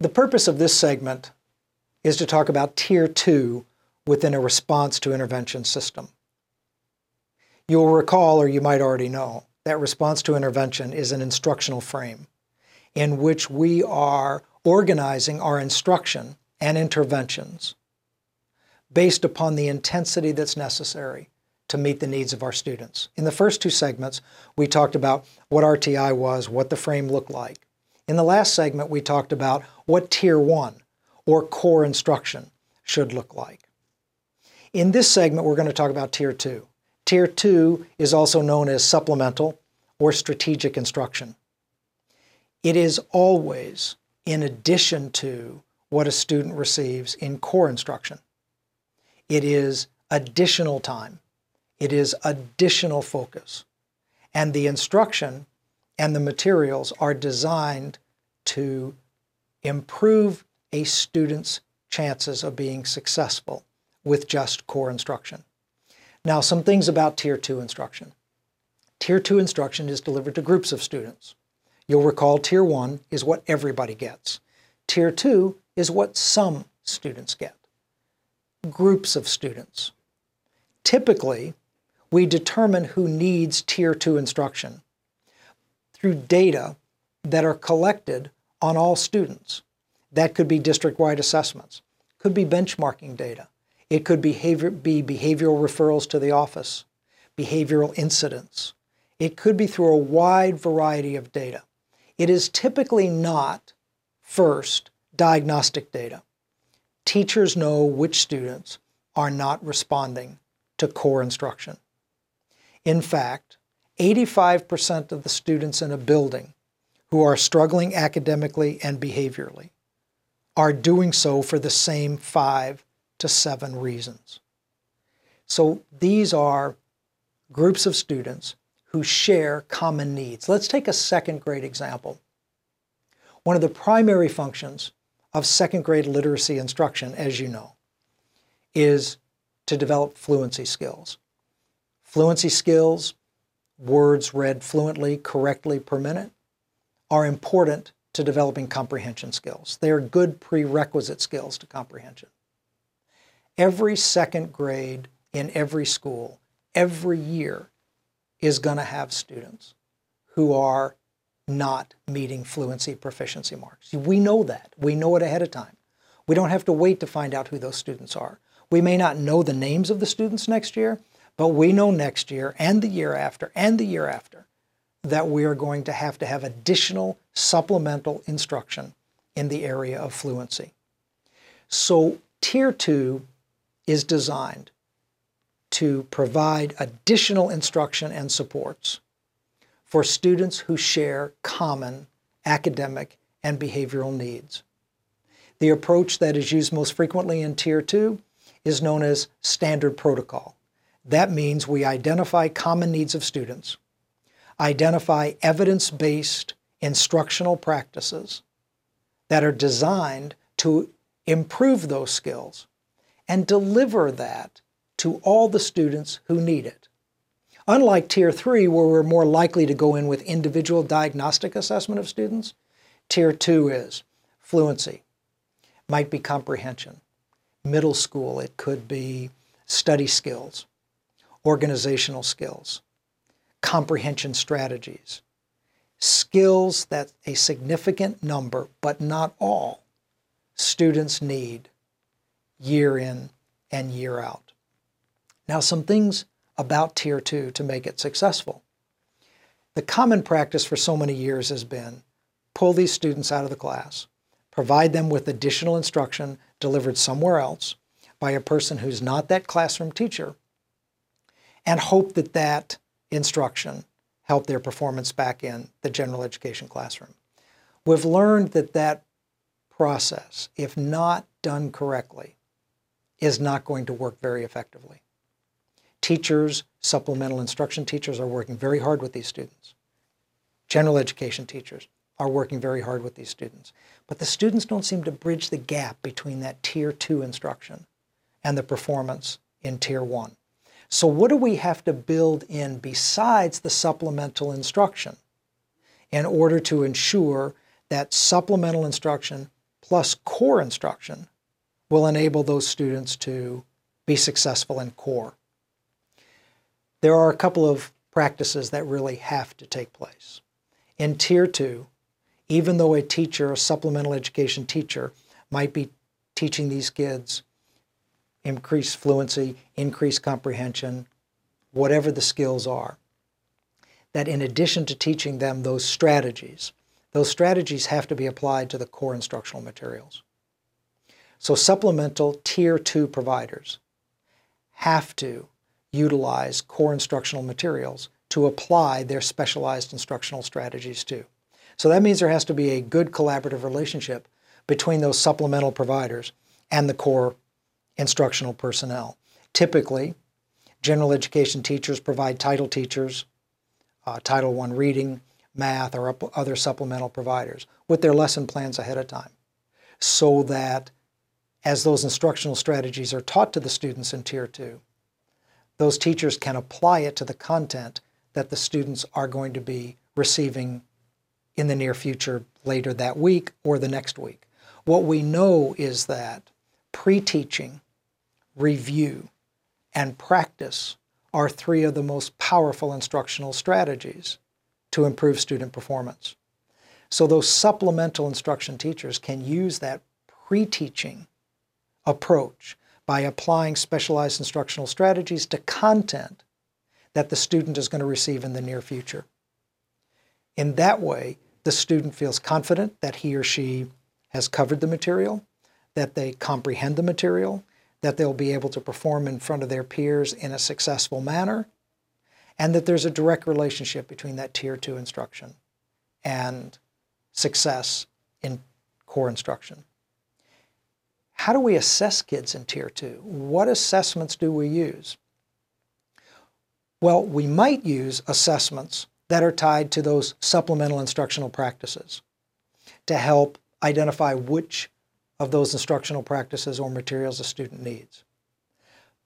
The purpose of this segment is to talk about Tier 2 within a response to intervention system. You'll recall, or you might already know, that response to intervention is an instructional frame in which we are organizing our instruction and interventions based upon the intensity that's necessary to meet the needs of our students. In the first two segments, we talked about what RTI was, what the frame looked like. In the last segment, we talked about what Tier 1 or core instruction should look like. In this segment, we're going to talk about Tier 2. Tier 2 is also known as supplemental or strategic instruction. It is always in addition to what a student receives in core instruction. It is additional time. It is additional focus. And the instruction and the materials are designed to improve a student's chances of being successful with just core instruction. Now, some things about Tier 2 instruction. Tier 2 instruction is delivered to groups of students. You'll recall Tier 1 is what everybody gets. Tier 2 is what some students get. Groups of students. Typically, we determine who needs Tier 2 instruction through data that are collected on all students. That could be district-wide assessments, could be benchmarking data. It could behavior, be behavioral referrals to the office, behavioral incidents. It could be through a wide variety of data. It is typically not, first, diagnostic data. Teachers know which students are not responding to core instruction. In fact, 85% of the students in a building who are struggling academically and behaviorally are doing so for the same five to seven reasons. So these are groups of students who share common needs. Let's take a second grade example. One of the primary functions of second grade literacy instruction, as you know, is to develop fluency skills. Fluency skills, words read fluently, correctly per minute, are important to developing comprehension skills. They are good prerequisite skills to comprehension. Every second grade in every school, every year, is going to have students who are not meeting fluency proficiency marks. We know that. We know it ahead of time. We don't have to wait to find out who those students are. We may not know the names of the students next year, but we know next year and the year after and the year after that we are going to have to have additional supplemental instruction in the area of fluency. So Tier 2 is designed to provide additional instruction and supports for students who share common academic and behavioral needs. The approach that is used most frequently in Tier 2 is known as standard protocol. That means we identify common needs of students, identify evidence-based instructional practices that are designed to improve those skills and deliver that to all the students who need it. Unlike Tier 3, where we're more likely to go in with individual diagnostic assessment of students, Tier 2 is fluency, might be comprehension. Middle school, it could be study skills, organizational skills, comprehension strategies, skills that a significant number, but not all, students need year in and year out. Now, some things about Tier 2 to make it successful. The common practice for so many years has been pull these students out of the class, provide them with additional instruction delivered somewhere else by a person who's not that classroom teacher, and hope that that instruction help their performance back in the general education classroom. We've learned that that process, if not done correctly, is not going to work very effectively. Teachers, supplemental instruction teachers are working very hard with these students. General education teachers are working very hard with these students. But the students don't seem to bridge the gap between that Tier 2 instruction and the performance in Tier 1. So what do we have to build in besides the supplemental instruction in order to ensure that supplemental instruction plus core instruction will enable those students to be successful in core. There are a couple of practices that really have to take place. In Tier 2, even though a teacher, a supplemental education teacher, might be teaching these kids increased fluency, increased comprehension, whatever the skills are, that in addition to teaching them those strategies, those strategies have to be applied to the core instructional materials. So supplemental Tier 2 providers have to utilize core instructional materials to apply their specialized instructional strategies to. So that means there has to be a good collaborative relationship between those supplemental providers and the core instructional personnel. Typically, general education teachers provide title teachers, uh, Title I reading, math, or other supplemental providers with their lesson plans ahead of time so that as those instructional strategies are taught to the students in Tier 2, those teachers can apply it to the content that the students are going to be receiving in the near future, later that week or the next week. What we know is that pre teaching, review, and practice are three of the most powerful instructional strategies to improve student performance. So, those supplemental instruction teachers can use that pre teaching approach by applying specialized instructional strategies to content that the student is going to receive in the near future. In that way, the student feels confident that he or she has covered the material, that they comprehend the material, that they'll be able to perform in front of their peers in a successful manner, and that there's a direct relationship between that Tier 2 instruction and success in core instruction. How do we assess kids in Tier 2? What assessments do we use? Well, we might use assessments that are tied to those supplemental instructional practices to help identify which of those instructional practices or materials a student needs.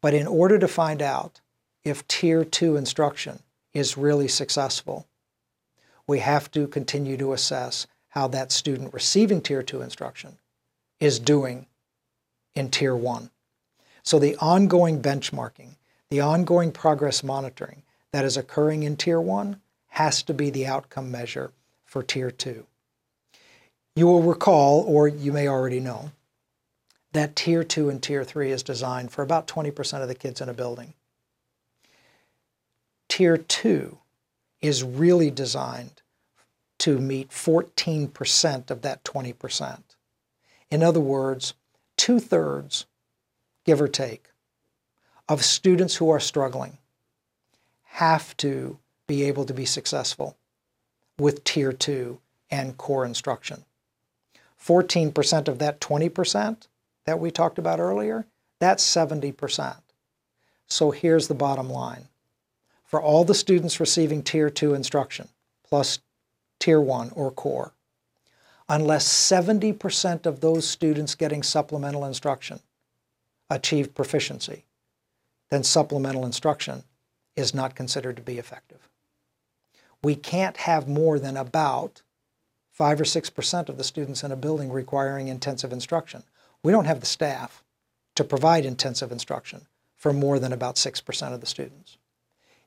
But in order to find out if Tier 2 instruction is really successful, we have to continue to assess how that student receiving Tier 2 instruction is doing in Tier 1. So the ongoing benchmarking, the ongoing progress monitoring that is occurring in Tier 1 has to be the outcome measure for Tier 2. You will recall, or you may already know, that Tier 2 and Tier 3 is designed for about 20% of the kids in a building. Tier 2 is really designed to meet 14% of that 20%. In other words, two thirds, give or take, of students who are struggling have to be able to be successful with Tier 2 and core instruction. 14% of that 20% that we talked about earlier, that's 70%. So here's the bottom line. For all the students receiving Tier 2 instruction, plus Tier 1 or core, unless 70% of those students getting supplemental instruction achieve proficiency, then supplemental instruction is not considered to be effective. We can't have more than about 5 or 6% of the students in a building requiring intensive instruction. We don't have the staff to provide intensive instruction for more than about 6% of the students.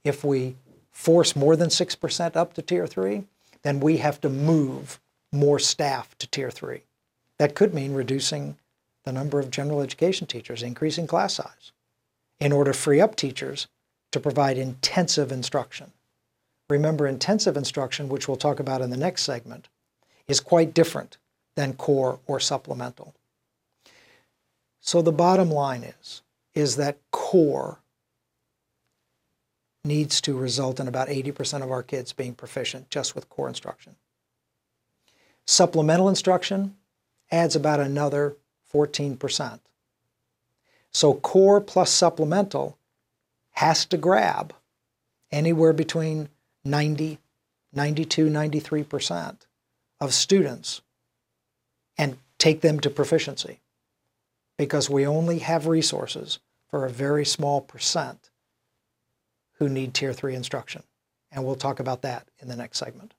If we force more than 6% up to Tier 3, then we have to move more staff to Tier 3. That could mean reducing the number of general education teachers, increasing class size, in order to free up teachers to provide intensive instruction. Remember, intensive instruction, which we'll talk about in the next segment, is quite different than core or supplemental. So the bottom line is, is that core needs to result in about 80% of our kids being proficient just with core instruction. Supplemental instruction adds about another 14%. So core plus supplemental has to grab anywhere between 90, 92, 93% of students and take them to proficiency because we only have resources for a very small percent who need Tier 3 instruction. And we'll talk about that in the next segment.